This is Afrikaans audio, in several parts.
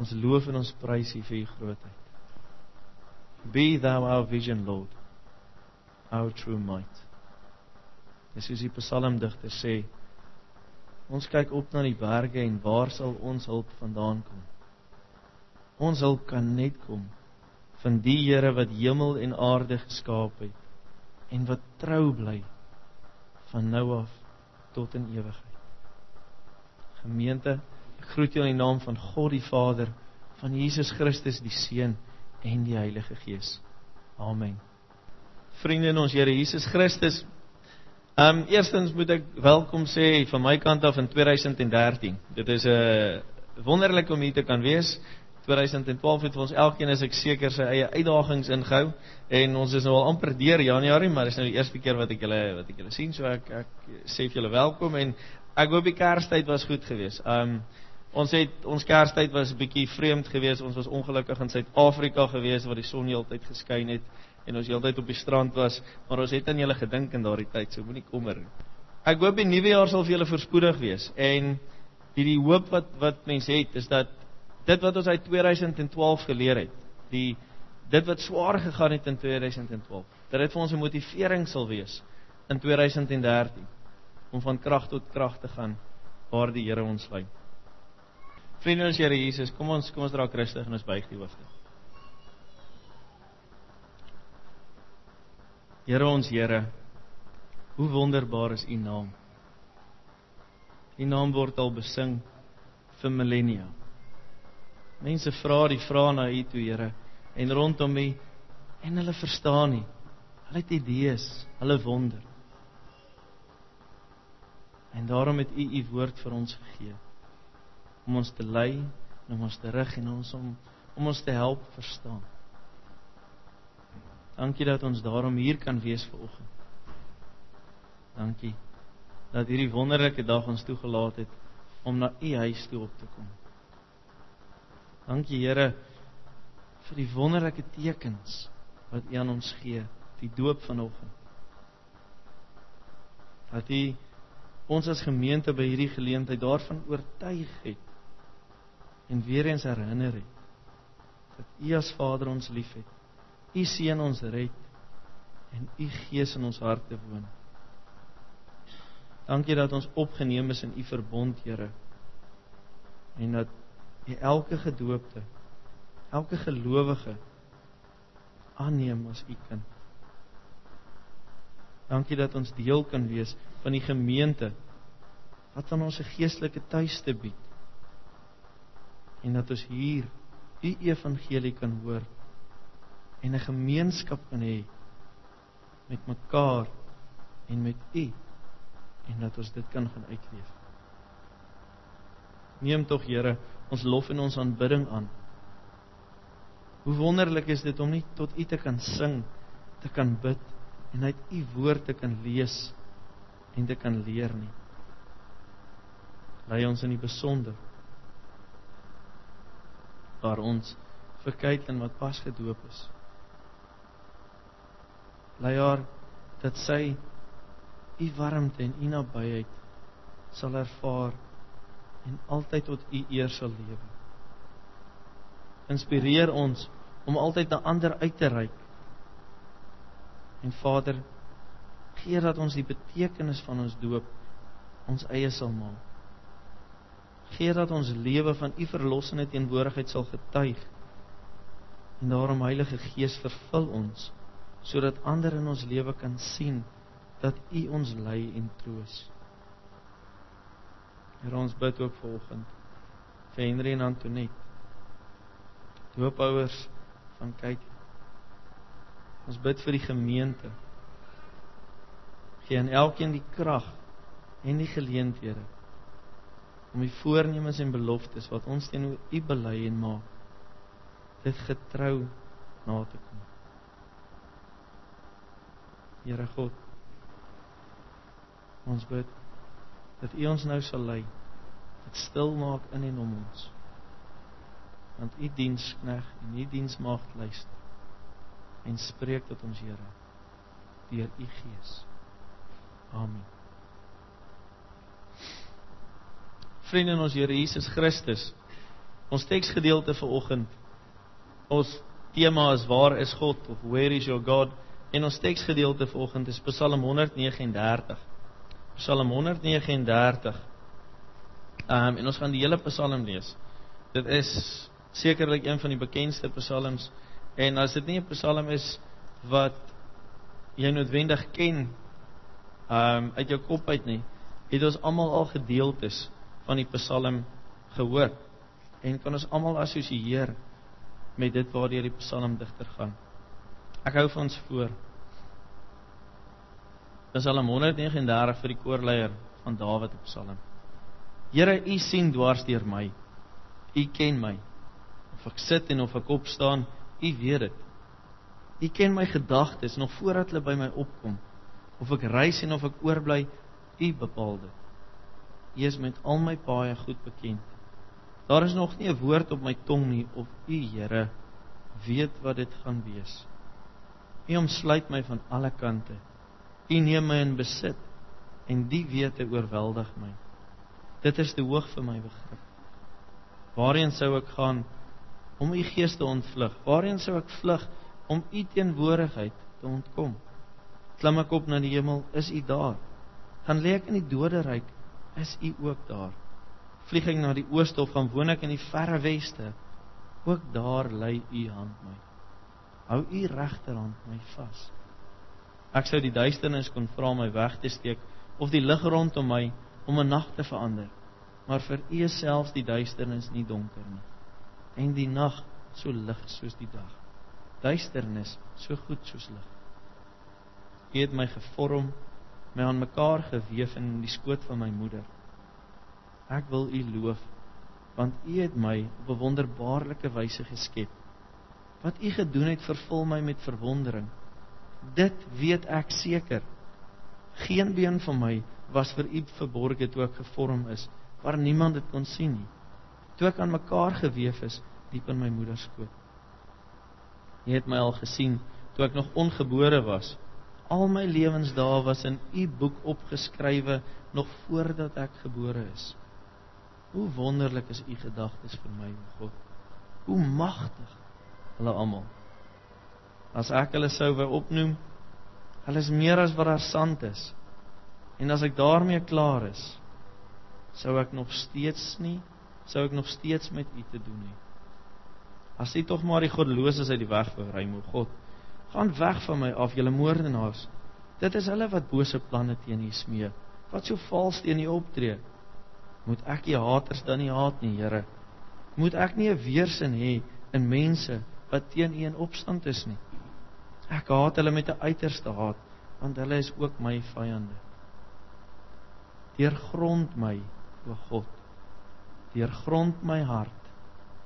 Ons loof en ons prys U vir U grootheid. Be thou our vision, Lord. Our true might. Dis soos die psalmdigter sê, ons kyk op na die berge en waar sal ons hulp vandaan kom? Ons hulp kan net kom van die Here wat hemel en aarde geskaap het en wat trou bly van nou af tot in ewigheid. Gemeente, groet julle in die naam van God die Vader, van Jesus Christus die Seun en die Heilige Gees. Amen. Vriende in ons Here Jesus Christus. Ehm um, eerstens moet ek welkom sê van my kant af in 2013. Dit is 'n uh, wonderlik om hier te kan wees. 2012 het vir ons elkeen is ek seker sy eie uitdagings ingehou en ons is nou al amper deur Januarie, maar dis nou die eerste keer wat ek julle wat ek julle sien, so ek ek sê vir julle welkom en ek hoop die Kerstyd was goed geweest. Um ons het ons Kerstyd was 'n bietjie vreemd geweest. Ons was ongelukkig in Suid-Afrika geweest waar die son heeltyd geskyn het en ons heeltyd op die strand was, maar ons het aan julle gedink in daardie tyd, so moenie kommer nie. Ek hoop die nuwe jaar sal vir julle voorspoedig wees en die die hoop wat wat mense het is dat dit wat ons uit 2012 geleer het, die dit wat swaar gegaan het in 2012, dat dit vir ons 'n motivering sal wees in 2013 om van krag tot krag te gaan waar die Here ons lei. Vriende ons Here Jesus, kom ons kom ons dra Christus en ons buig die hoofde. Here ons Here, hoe wonderbaar is U naam. U naam word al besing vir millennia. Mense vra die vrae na U toe, Here, en rondom U en hulle verstaan nie. Hulle het idees, hulle wonder. En daarom het U U woord vir ons gegee om ons te lei, om ons te rig en ons om om ons te help verstaan. Dankie dat ons daarom hier kan wees vanoggend. Dankie dat hierdie wonderlike dag ons toegelaat het om na U huis toe op te kom. Dankie Here vir die wonderlike tekens wat U aan ons gee, die doop vanoggend. Dat U ons as gemeente by hierdie geleentheid daarvan oortuig het en weer eens herinner het dat U as Vader ons liefhet. U seën ons red en U Gees in ons harte woon. Dankie dat ons opgeneem is in U verbond, Here. En dat jy elke gedoopte, elke gelowige aanneem as u kind. Dankie dat ons deel kan wees van die gemeente wat aan ons 'n geestelike tuiste bied. En dat ons hier u evangelie kan hoor en 'n gemeenskap kan hê met mekaar en met u en dat ons dit kan gaan uitleef. Neem tog Here ons lof en ons aanbidding aan. Hoe wonderlik is dit om nie tot U te kan sing, te kan bid en uit U woord te kan lees en te kan leer nie. Lei ons in die besonder waar ons vir Kaitlyn wat pas gedoop is. Lei haar dat sy u warmte en u nabyheid sal ervaar en altyd tot U eer sal lewe. Inspireer ons om altyd na ander uit te reik. En Vader, gee dat ons die betekenis van ons doop ons eie sal maak. Gee dat ons lewe van U verlossende teenwoordigheid sal getuig. En daarom Heilige Gees vervul ons sodat ander in ons lewe kan sien dat U ons lei en troos. Here ons bid ook vanoggend vir Henry en Antoinette. Doopouers van kyk. Ons bid vir die gemeente. Gee aan elkeen die krag en die geleenthede om die voornemens en beloftes wat ons teenoor U bely en maak dit getrou na te kom. Here God ons bid dat U ons nou sal lei. Dit stil maak in en om ons. Want U dienskneg en U diensmaagd luister en spreek tot ons Here deur U Gees. Amen. Vriende in ons Here Jesus Christus. Ons teksgedeelte vir oggend. Ons tema is waar is God of where is your God? En ons teksgedeelte vir oggend is Psalm 139. Psalm 139. Ehm um, en ons gaan die hele Psalm lees. Dit is sekerlik een van die bekendste psalms en as dit nie 'n psalm is wat jy noodwendig ken ehm um, uit jou kop uit nie, het ons almal al gedeeltes van die psalm gehoor en kan ons almal assosieer met dit waardeur die psalmdigter gaan. Ek hou vir ons voor. Psalm 139 vir die koorleier van Dawid op Psalm. Here, U sien dwars deur my. U ken my. Of ek sit en of ek opstaan, U weet dit. U ken my gedagtes nog voordat hulle by my opkom. Of ek reis en of ek oorbly, U bepaal dit. U is met al my paaie goed bekend. Daar is nog nie 'n woord op my tong nie of U, Here, weet wat dit gaan wees. U omsluit my van alle kante. U neem my in besit en die wete oorweldig my. Dit is te hoog vir my begrip. Waarheen sou ek gaan om u gees te ontvlug? Waarheen sou ek vlug om u teenwoordigheid te ontkom? Klim ek op na die hemel, is u daar? Gaan lê ek in die doderyk, is u ook daar? Vlieg ek na die ooste of gaan woon ek in die verre weste? Ook daar lê u hand my. Hou u regterhand my vas. Ek sou die duisternis kon vra my weg te steek of die lig rondom my om 'n nag te verander. Maar vir U selfs die duisternis nie donker nie. En die nag so lig soos die dag. Duisternis so goed soos lig. U het my gevorm, my aan mekaar gewewe in die skoot van my moeder. Ek wil U loof want U het my op 'n wonderbaarlike wyse geskep. Wat U gedoen het, vervul my met verwondering. Dit weet ek seker. Geen been van my was vir U verborge toe ek gevorm is, waar niemand dit kon sien nie. Toe ek aan mekaar gewewe is diep in my moeder se skoot. U het my al gesien toe ek nog ongebore was. Al my lewensdae was in U boek opgeskrywe nog voordat ek gebore is. Hoe wonderlik is U gedagtes vir my, God. Hoe magtig hulle almal. As ek hulle sou wou opnoem, hulle is meer as wat daar sand is. En as ek daarmee klaar is, sou ek nog steeds nie, sou ek nog steeds met U te doen hê. As U tog maar die goddeloses uit die weg wou ry, mo God, gaan weg van my af, julle moordenaars. Dit is hulle wat bose planne teen U smee. Wat so vals teen U optree. Moet ek U haters dan nie haat nie, Here? Moet ek nie 'n weerstand hê in mense wat teen U in opstand is nie? Ek haat hulle met 'n uiterste haat, want hulle is ook my vyande. Deurgrond my, o God. Deurgrond my hart.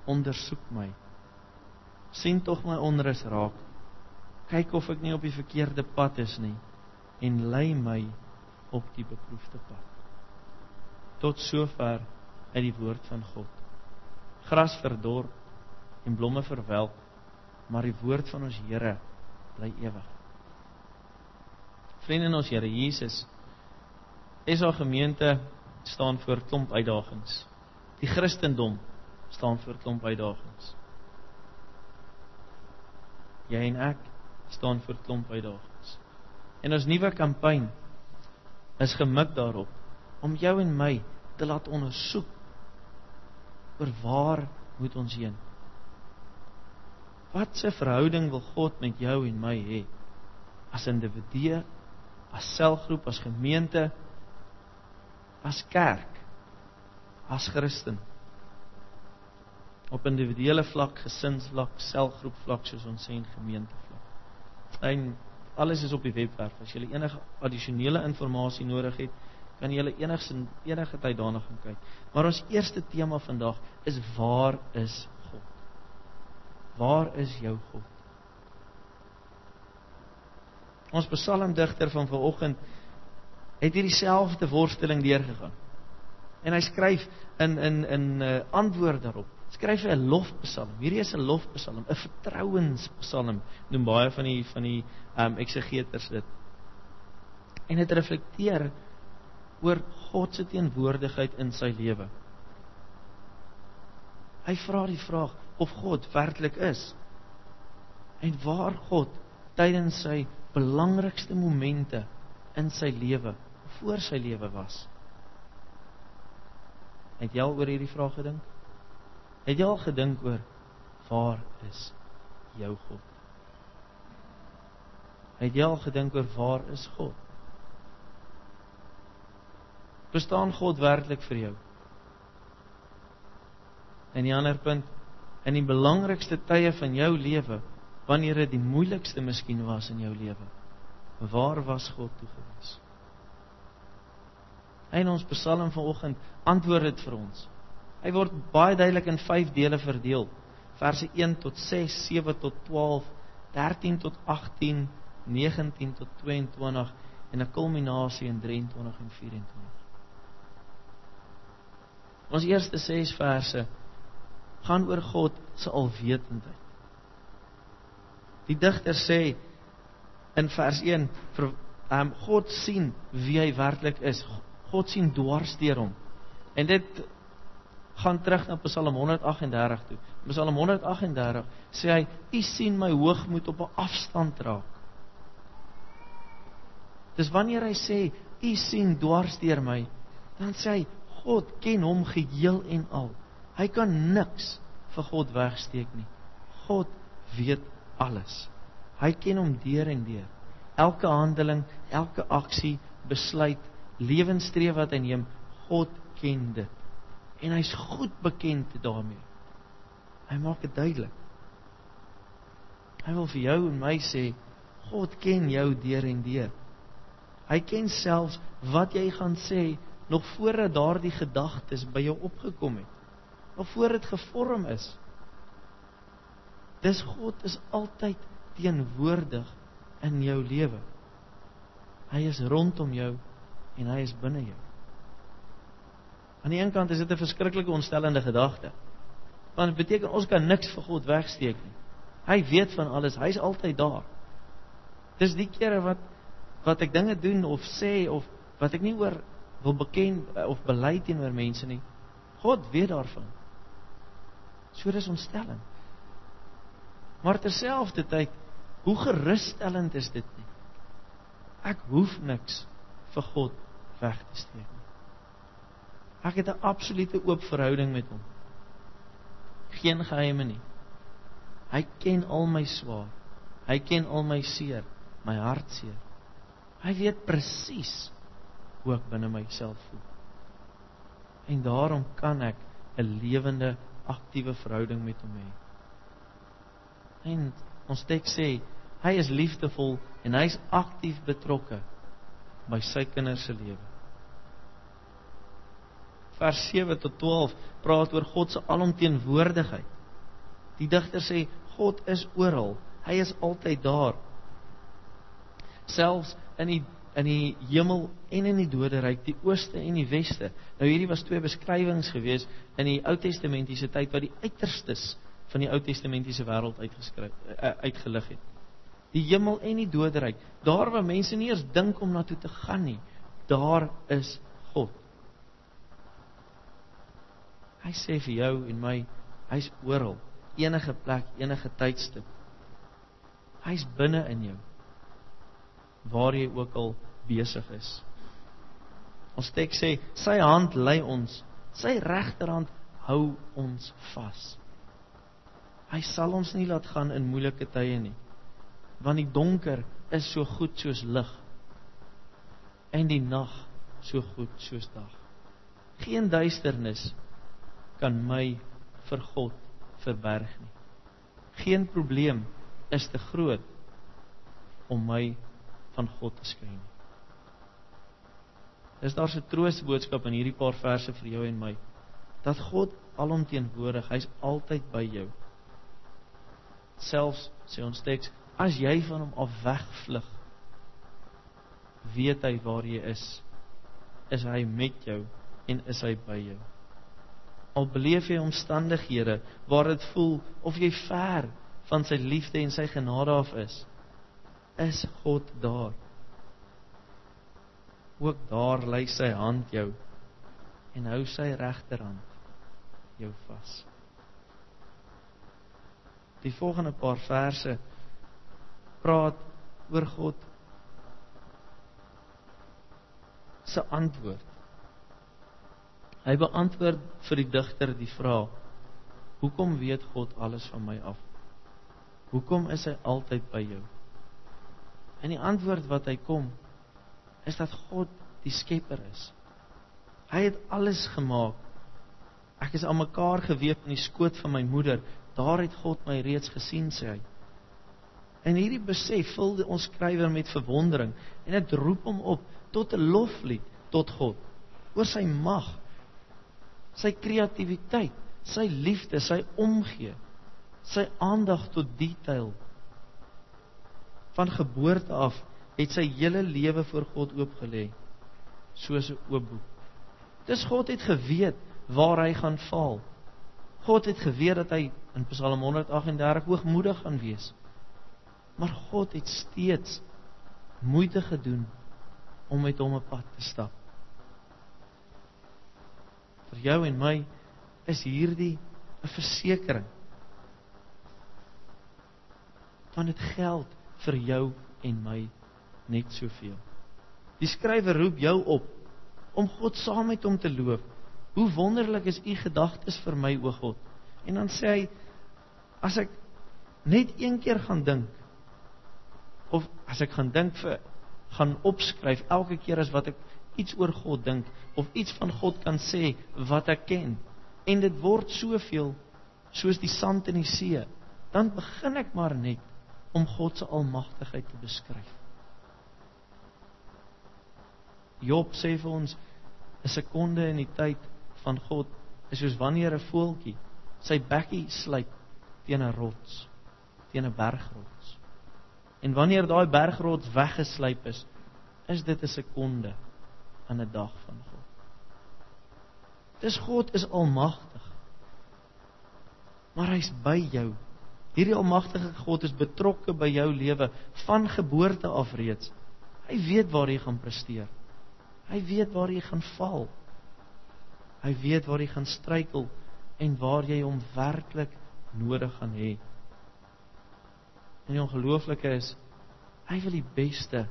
Ondersoek my. sien tog my onrus raak. Kyk of ek nie op die verkeerde pad is nie en lei my op die beproefde pad. Tot sover uit die woord van God. Gras verdor en blomme verwelk, maar die woord van ons Here bly ewig. Vriende ons Here Jesus SA gemeente staan voor klomp uitdagings. Die Christendom staan voor klomp uitdagings. Jy en ek staan voor klomp uitdagings. En ons nuwe kampanje is gemik daarop om jou en my te laat ondersoek oor waar moet ons heen? Wat 'n verhouding wil God met jou en my hê? As individue, as selgroep, as gemeente, as kerk as Christen op individuele vlak, gesinsvlak, selgroep vlak soos ons sê in gemeentevlak. En alles is op die webwerf. As jy enige addisionele inligting nodig het, kan jy enigste enige tyd daarna gaan kyk. Maar ons eerste tema vandag is waar is God? Waar is jou God? Ons psalmdigter van vanoggend het hierdie selfde worsteling deurgegaan. En hy skryf in in in 'n uh, antwoord daarop. Skryf hy 'n lofpsalm. Hierdie is 'n lofpsalm, 'n vertrouenspsalm, noem baie van die van die ehm um, eksegeters dit. En dit reflekteer oor God se teenwoordigheid in sy lewe. Hy vra die vraag of God werklik is. En waar God tydens sy belangrikste momente in sy lewe, voor sy lewe was. Het jy al oor hierdie vraag gedink? Het jy al gedink oor waar is jou God? Het jy al gedink oor waar is God? Bestaan God werklik vir jou? En die ander punt, in die belangrikste tye van jou lewe, wanneer dit die moeilikste miskien was in jou lewe, waar was God toe gewees? In ons Psalm vanoggend antwoord dit vir ons. Hy word baie duidelik in 5 dele verdeel. Verse 1 tot 6, 7 tot 12, 13 tot 18, 19 tot 22 en 'n kulminasie in 23 en 24. Ons eerste 6 verse gaan oor God se alwetendheid. Die digter sê in vers 1 vir um, God sien wie hy werklik is. God sien dwars deur hom. En dit gaan terug na Psalm 138 toe. Psalm 138 sê hy: "U sien my hoogmoed op 'n afstand raak." Dis wanneer hy sê: "U sien dwars deur my," dan sê hy: God ken hom geheel en al. Hy kan niks vir God wegsteek nie. God weet alles. Hy ken hom deur en deur. Elke handeling, elke aksie, besluit, lewenstreef wat hy neem, God ken dit. En hy's goed bekend daarmee. Hy maak dit duidelik. Hy wil vir jou en my sê, God ken jou deur en deur. Hy ken selfs wat jy gaan sê nog voordat daardie gedagtes by jou opgekom het. Nog voor dit gevorm is. Dis God is altyd teenwoordig in jou lewe. Hy is rondom jou en hy is binne jou. Aan die een kant is dit 'n verskriklike ontstellende gedagte. Want dit beteken ons kan niks vir God wegsteek nie. Hy weet van alles. Hy's altyd daar. Dis die kere wat wat ek dinge doen of sê of wat ek nie oor wil beken eh, of bely teenoor mense nie. God weet daarvan. So dis ontstellend. Maar terselfdertyd, hoe gerusstellend is dit nie? Ek hoef niks vir God weg te steek nie. Ek het 'n absolute oop verhouding met hom. Geen geheime nie. Hy ken al my swaar. Hy ken al my seer, my hartseer. Hy weet presies hoe ek binne myself voel. En daarom kan ek 'n lewende, aktiewe verhouding met hom hê. En ons teks sê hy is liefdevol en hy's aktief betrokke by sy kinders se lewe. Vers 7 tot 12 praat oor God se alomteenwoordigheid. Die digter sê God is oral. Hy is altyd daar. Selfs in die in die hemel en in die doderyk, die ooste en die weste. Nou hierdie was twee beskrywings gewees in die Ou Testamentiese tyd wat die uiterstes van die Ou Testamentiese wêreld uitgeskryf uh, uitgelig het. Die hemel en die doderyk, daar waar mense nie eens dink om na toe te gaan nie, daar is God. Hy sê vir jou en my, hy's oral, enige plek, enige tydstip. Hy's binne in jou. Waar jy ook al besig is. Ons teks sê sy hand lei ons, sy regterhand hou ons vas. Hy sal ons nie laat gaan in moeilike tye nie. Want die donker is so goed soos lig en die nag so goed soos dag. Geen duisternis kan my vir God verberg nie. Geen probleem is te groot om my van God te skei nie. Is daar 'n troostboodskap in hierdie paar verse vir jou en my? Dat God alomteenwoordig, hy's altyd by jou. Selfs sê ons teks, as jy van hom af wegvlug, weet hy waar jy is. Is hy met jou en is hy by jou? Al beleef jy omstandighede waar dit voel of jy ver van sy liefde en sy genade af is, is God daar ook daar lê sy hand jou en hou sy regterhand jou vas. Die volgende paar verse praat oor God se antwoord. Hy beantwoord vir die digter die vraag: Hoekom weet God alles van my af? Hoekom is hy altyd by jou? En die antwoord wat hy kom is dat God die skepper is. Hy het alles gemaak. Ek is aan mekaar gewewe in die skoot van my moeder. Daar het God my reeds gesien, sê hy. En hierdie besef vul ons skrywer met verwondering en dit roep hom op tot 'n loflied tot God oor sy mag, sy kreatiwiteit, sy liefde, sy omgee, sy aandag tot detail. Van geboorte af het sy hele lewe voor God oopgelê soos 'n oop boek. Dis God het geweet waar hy gaan val. God het geweet dat hy in Psalm 138 hoogmoedig gaan wees. Maar God het steeds moeite gedoen om met hom 'n pad te stap. Vir jou en my is hierdie 'n versekering. Want dit geld vir jou en my net soveel. Die skrywer roep jou op om God saam met hom te loof. Hoe wonderlik is u gedagtes vir my o God. En dan sê hy as ek net een keer gaan dink of as ek gaan dink vir gaan opskryf elke keer as wat ek iets oor God dink of iets van God kan sê wat ek ken en dit word soveel soos die sand in die see dan begin ek maar net om God se almagtigheid te beskryf. Job sê vir ons 'n sekonde in die tyd van God is soos wanneer 'n voeltjie sy bekkie sluit teen 'n rots teen 'n bergrots. En wanneer daai bergrots weggeslyp is is dit 'n sekonde aan 'n dag van God. Dis God is almagtig. Maar hy's by jou. Hierdie almagtige God is betrokke by jou lewe van geboorte af reeds. Hy weet waar jy gaan presteer. Hy weet waar jy gaan val. Hy weet waar jy gaan struikel en waar jy hom werklik nodig gaan hê. En die ongelooflike is hy wil die beste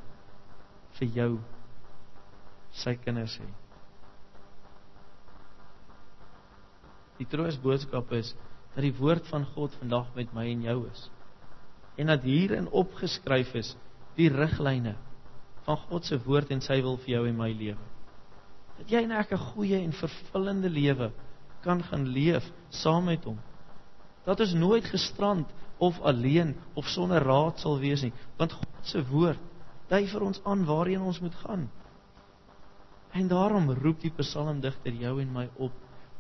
vir jou sy kinders hê. Die troostboodskap is dat die woord van God vandag met my en jou is. En dat hierin opgeskryf is die riglyne van God se woord en sy wil vir jou en my lewe. Dat jy en ek 'n goeie en vervullende lewe kan gaan leef saam met hom. Dat ons nooit gestrand of alleen of sonder raad sal wees nie, want God se woord dui vir ons aan waarheen ons moet gaan. En daarom roep die psalmdigter jou en my op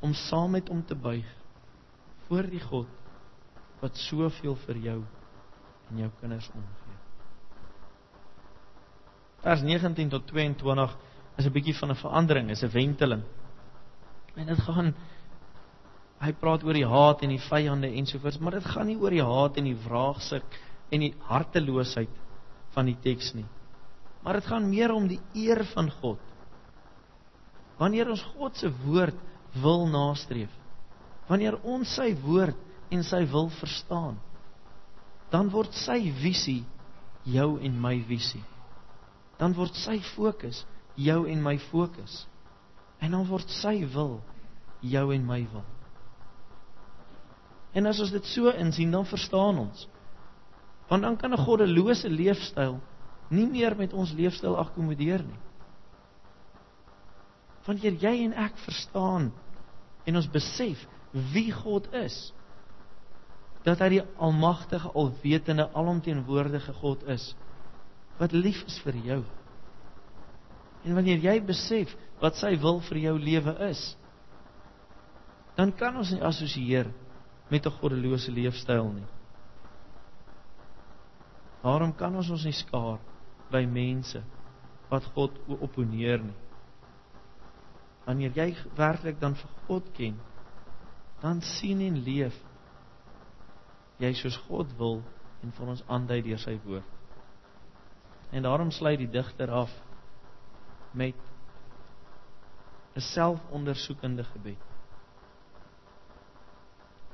om saam met hom te buig voor die God wat soveel vir jou en jou kinders omgee. Vers 19 tot 22 is 'n bietjie van 'n verandering, is 'n wenteling. En dit gaan hy praat oor die haat en die vyande ensovoorts, maar dit gaan nie oor die haat en die wraagsuk en die harteloosheid van die teks nie. Maar dit gaan meer om die eer van God wanneer ons God se woord wil nastreef, wanneer ons sy woord en sy wil verstaan, dan word sy visie jou en my visie. Dan word sy fokus jou en my fokus. En dan word sy wil jou en my wil. En as ons dit so insien, dan verstaan ons. Want dan kan 'n goddelose leefstyl nie meer met ons leefstyl akkommodeer nie wanneer jy en ek verstaan en ons besef wie God is dat hy die almagtige alwetende alomteenwoordige God is wat lief is vir jou. En wanneer jy besef wat sy wil vir jou lewe is dan kan ons nie assosieer met 'n goddelose leefstyl nie. Daarom kan ons ons nie skaar by mense wat God opponeer nie wanneer jy werklik dan vir God ken, dan sien en leef jy soos God wil en vir ons aandui deur sy woord. En daarom sluit die digter af met 'n selfondersoekende gebed.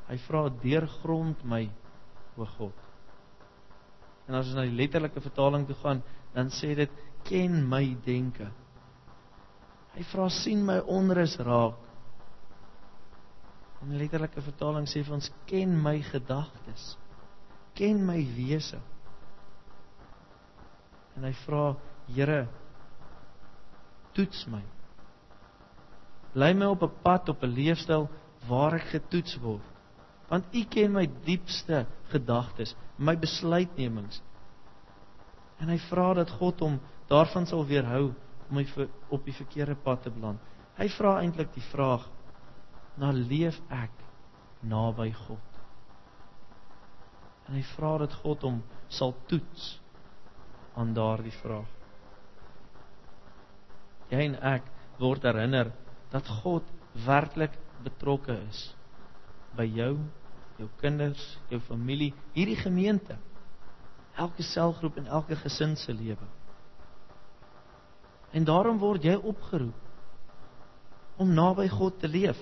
Hy vra: "Deurgrond my o God. En as ons na die letterlike vertaling toe gaan, dan sê dit ken my denke. Hy vra sien my onrus raak. In letterlike vertaling sê vir ons ken my gedagtes. Ken my wese. En hy vra Here toets my. Lei my op 'n pad op 'n leefstyl waar ek getoets word. Want U ken my diepste gedagtes, my besluitnemings. En hy vra dat God hom daarvan sal weerhou om my op die verkeerde pad te beland. Hy vra eintlik die vraag: "Na leef ek naby God?" En hy vra dat God hom sal toets aan daardie vraag. Jy en ek word herinner dat God werklik betrokke is by jou, jou kinders, jou familie, hierdie gemeente, elke selgroep en elke gesin se lewe. En daarom word jy opgeroep om naby God te leef.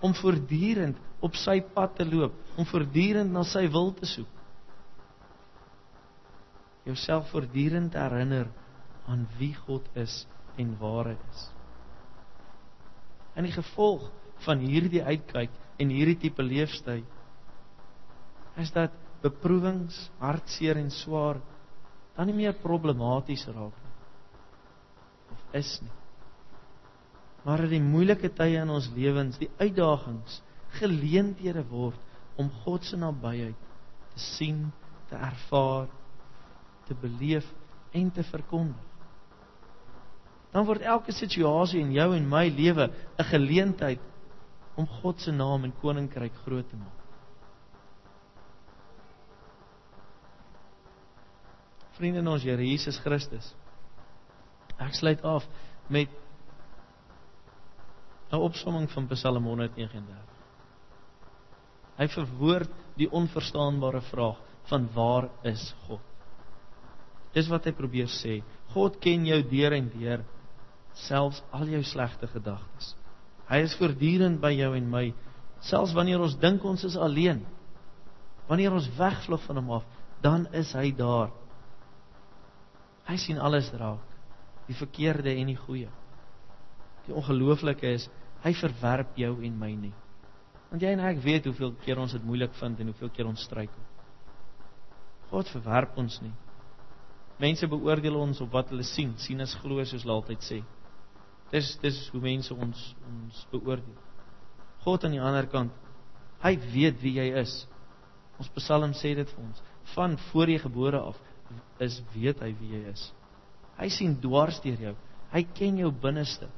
Om voortdurend op sy pad te loop, om voortdurend na sy wil te soek. Jouself voortdurend herinner aan wie God is en waar hy is. En die gevolg van hierdie uitkyk en hierdie tipe leefstyl is dat beproewings, hartseer en swaar dan nie meer problematies raak is nie. Maar dat die moeilike tye in ons lewens, die uitdagings, geleenthede word om God se nabyheid te sien, te ervaar, te beleef en te verkondig dan word elke situasie in jou en my lewe 'n geleentheid om God se naam en koninkryk groot te maak. Vriende in ons Here Jesus Christus. Ek sluit af met 'n opsomming van Psalm 139. Hy verwoord die onverstaanbare vraag van waar is God? Dis wat hy probeer sê. God ken jou deur en deur selfs al jou slegte gedagtes. Hy is voortdurend by jou en my, selfs wanneer ons dink ons is alleen. Wanneer ons wegvlug van hom af, dan is hy daar. Hy sien alles raak, die verkeerde en die goeie. Die ongelooflike is, hy verwerp jou en my nie. Want jy en ek weet hoeveel keer ons dit moeilik vind en hoeveel keer ons struikel. God verwerp ons nie. Mense beoordeel ons op wat hulle sien, sien as glo soos hulle altyd sê. Dis dis hoe mense ons ons beoordeel. God aan die ander kant, hy weet wie jy is. Ons Psalm sê dit vir ons. Van voor jy gebore af is weet hy wie jy is. Hy sien dwars deur jou. Hy ken jou binneste.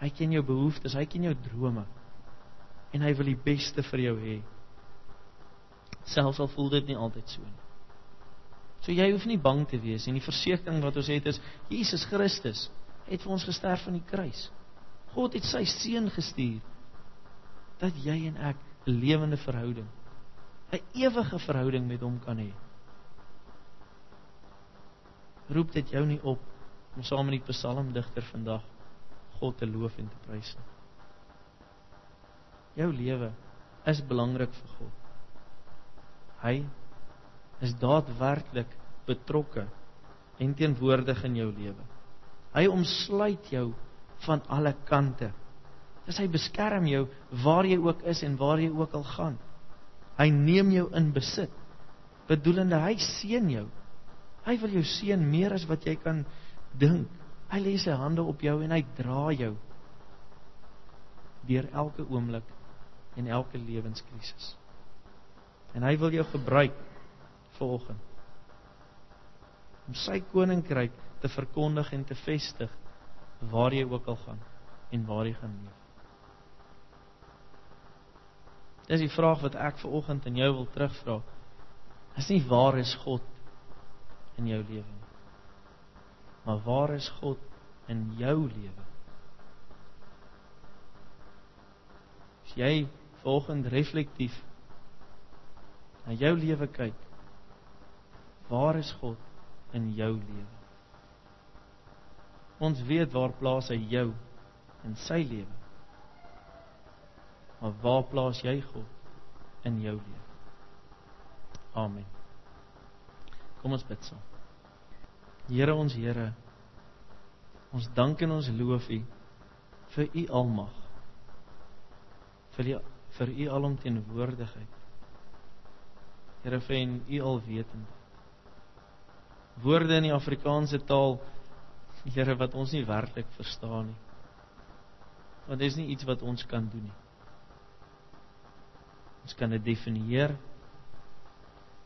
Hy ken jou behoeftes, hy ken jou drome. En hy wil die beste vir jou hê. Selfs al voel dit nie altyd so nie. So jy hoef nie bang te wees nie. Die versekering wat ons het is Jesus Christus het vir ons gesterf aan die kruis. God het sy seun gestuur dat jy en ek 'n lewende verhouding, 'n ewige verhouding met hom kan hê. Roep dit jou nie op om saam met die psalmdigter vandag God te loof en te prys nie. Jou lewe is belangrik vir God. Hy is daadwerklik betrokke en teenwoordig in jou lewe. Hy omsluit jou van alle kante. Dis hy beskerm jou waar jy ook is en waar jy ook al gaan. Hy neem jou in besit. Bedoelende hy seën jou. Hy wil jou seën meer as wat jy kan dink. Hy lê sy hande op jou en hy dra jou deur elke oomblik en elke lewenskrisis. En hy wil jou gebruik vanoggend om sy koninkryk te verkondig en te vestig waar jy ook al gaan en waar jy gaan leef. Dis die vraag wat ek ver oggend aan jou wil terugvra. Is nie waar is God in jou lewe. Maar waar is God in jou lewe? As jy volgende reflektief na jou lewe kyk, waar is God in jou lewe? Ons weet waar plaas hy jou in sy lewe. Maar waar plaas jy God in jou lewe. Amen. Kom ons bid saam. Here ons Here, ons dank en ons loof U vir U almag. vir U vir U alomteenwoordigheid. Here vir en U alwetend. Woorde in die Afrikaanse taal, Here wat ons nie werklik verstaan nie. Want dit is nie iets wat ons kan doen nie. Ons kan dit definieer.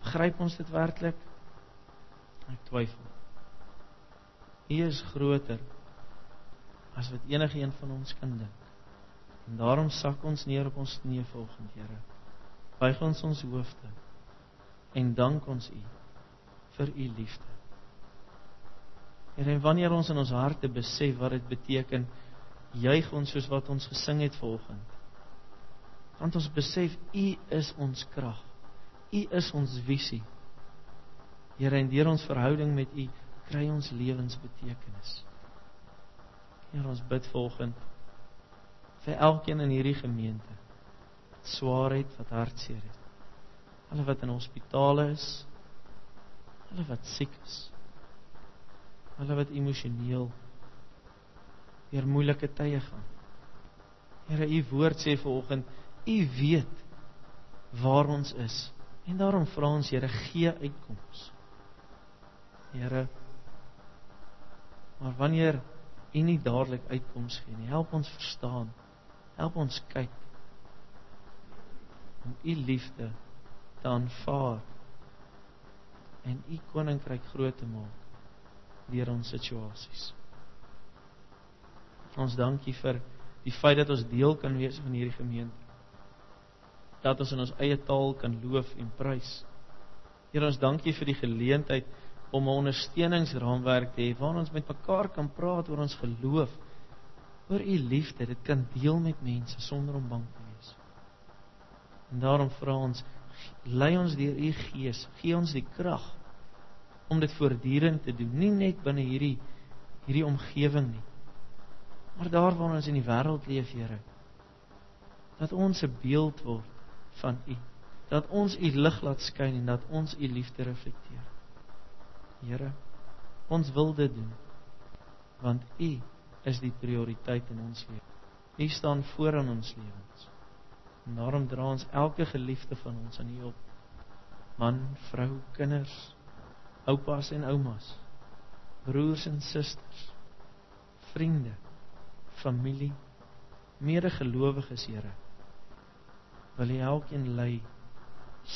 Begryp ons dit werklik? Ek twyfel. U is groter as wat enige een van ons kan dink. En daarom sak ons neer op ons knieë volgens Here. Buig ons ons hoofde en dank ons U vir U liefde. En wanneer ons in ons harte besef wat dit beteken, juig ons soos wat ons gesing het vanoggend. Want ons besef U is ons krag. U is ons visie. Here, en deur ons verhouding met U kry ons lewensbetekenis. Here, ons bid vanoggend vir elkeen in hierdie gemeente wat swaarheid, wat hartseer het. Hulle wat in hospitale is, hulle wat siek is. Hulle wat emosioneel deur moeilike tye gaan. Here, u woord sê vanoggend, u weet waar ons is. En daarom vra ons Here, gee uitkoms. Here, maar wanneer U nie dadelik uitkoms gee nie, help ons verstaan. Help ons kyk om U liefde te aanvaar en U koninkryk groot te maak deur ons situasies. Ons dankie vir die feit dat ons deel kan wees van hierdie gemeente. Dat ons in ons eie taal kan loof en prys. Here ons dankie vir die geleentheid om 'n ondersteuningsraamwerk te hê waar ons met mekaar kan praat oor ons geloof, oor u liefde. Dit kan deel met mense sonder om bang te wees. En daarom vra ons, lei ons deur u Gees, gee ons die krag om dit voortdurend te doen, nie net binne hierdie hierdie omgewing nie. Maar daar waar ons in die wêreld leef, Here, dat ons 'n beeld word van u, dat ons u lig laat skyn en dat ons u liefde reflekteer. Here, ons wil dit doen want U is die prioriteit in ons lewe. U staan voor in ons lewens. En daarom dra ons elke geliefde van ons aan U op. Man, vrou, kinders, oupas en oumas, broers en susters, vriende, familie, medegelowiges, Here. Wil U elkeen lei,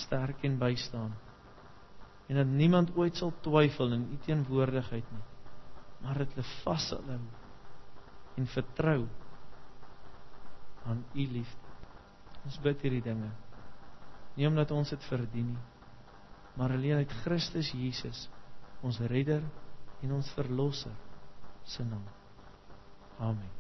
sterk en bystaan en dat niemand ooit sal twyfel in u teenwoordigheid nie. Maar dit hulle vashou en vertrou aan u liefde. Ons bid hierdie dinge. Nie omdat ons dit verdien nie maar alleen uit Christus Jesus ons redder en ons verlosser se naam. Amen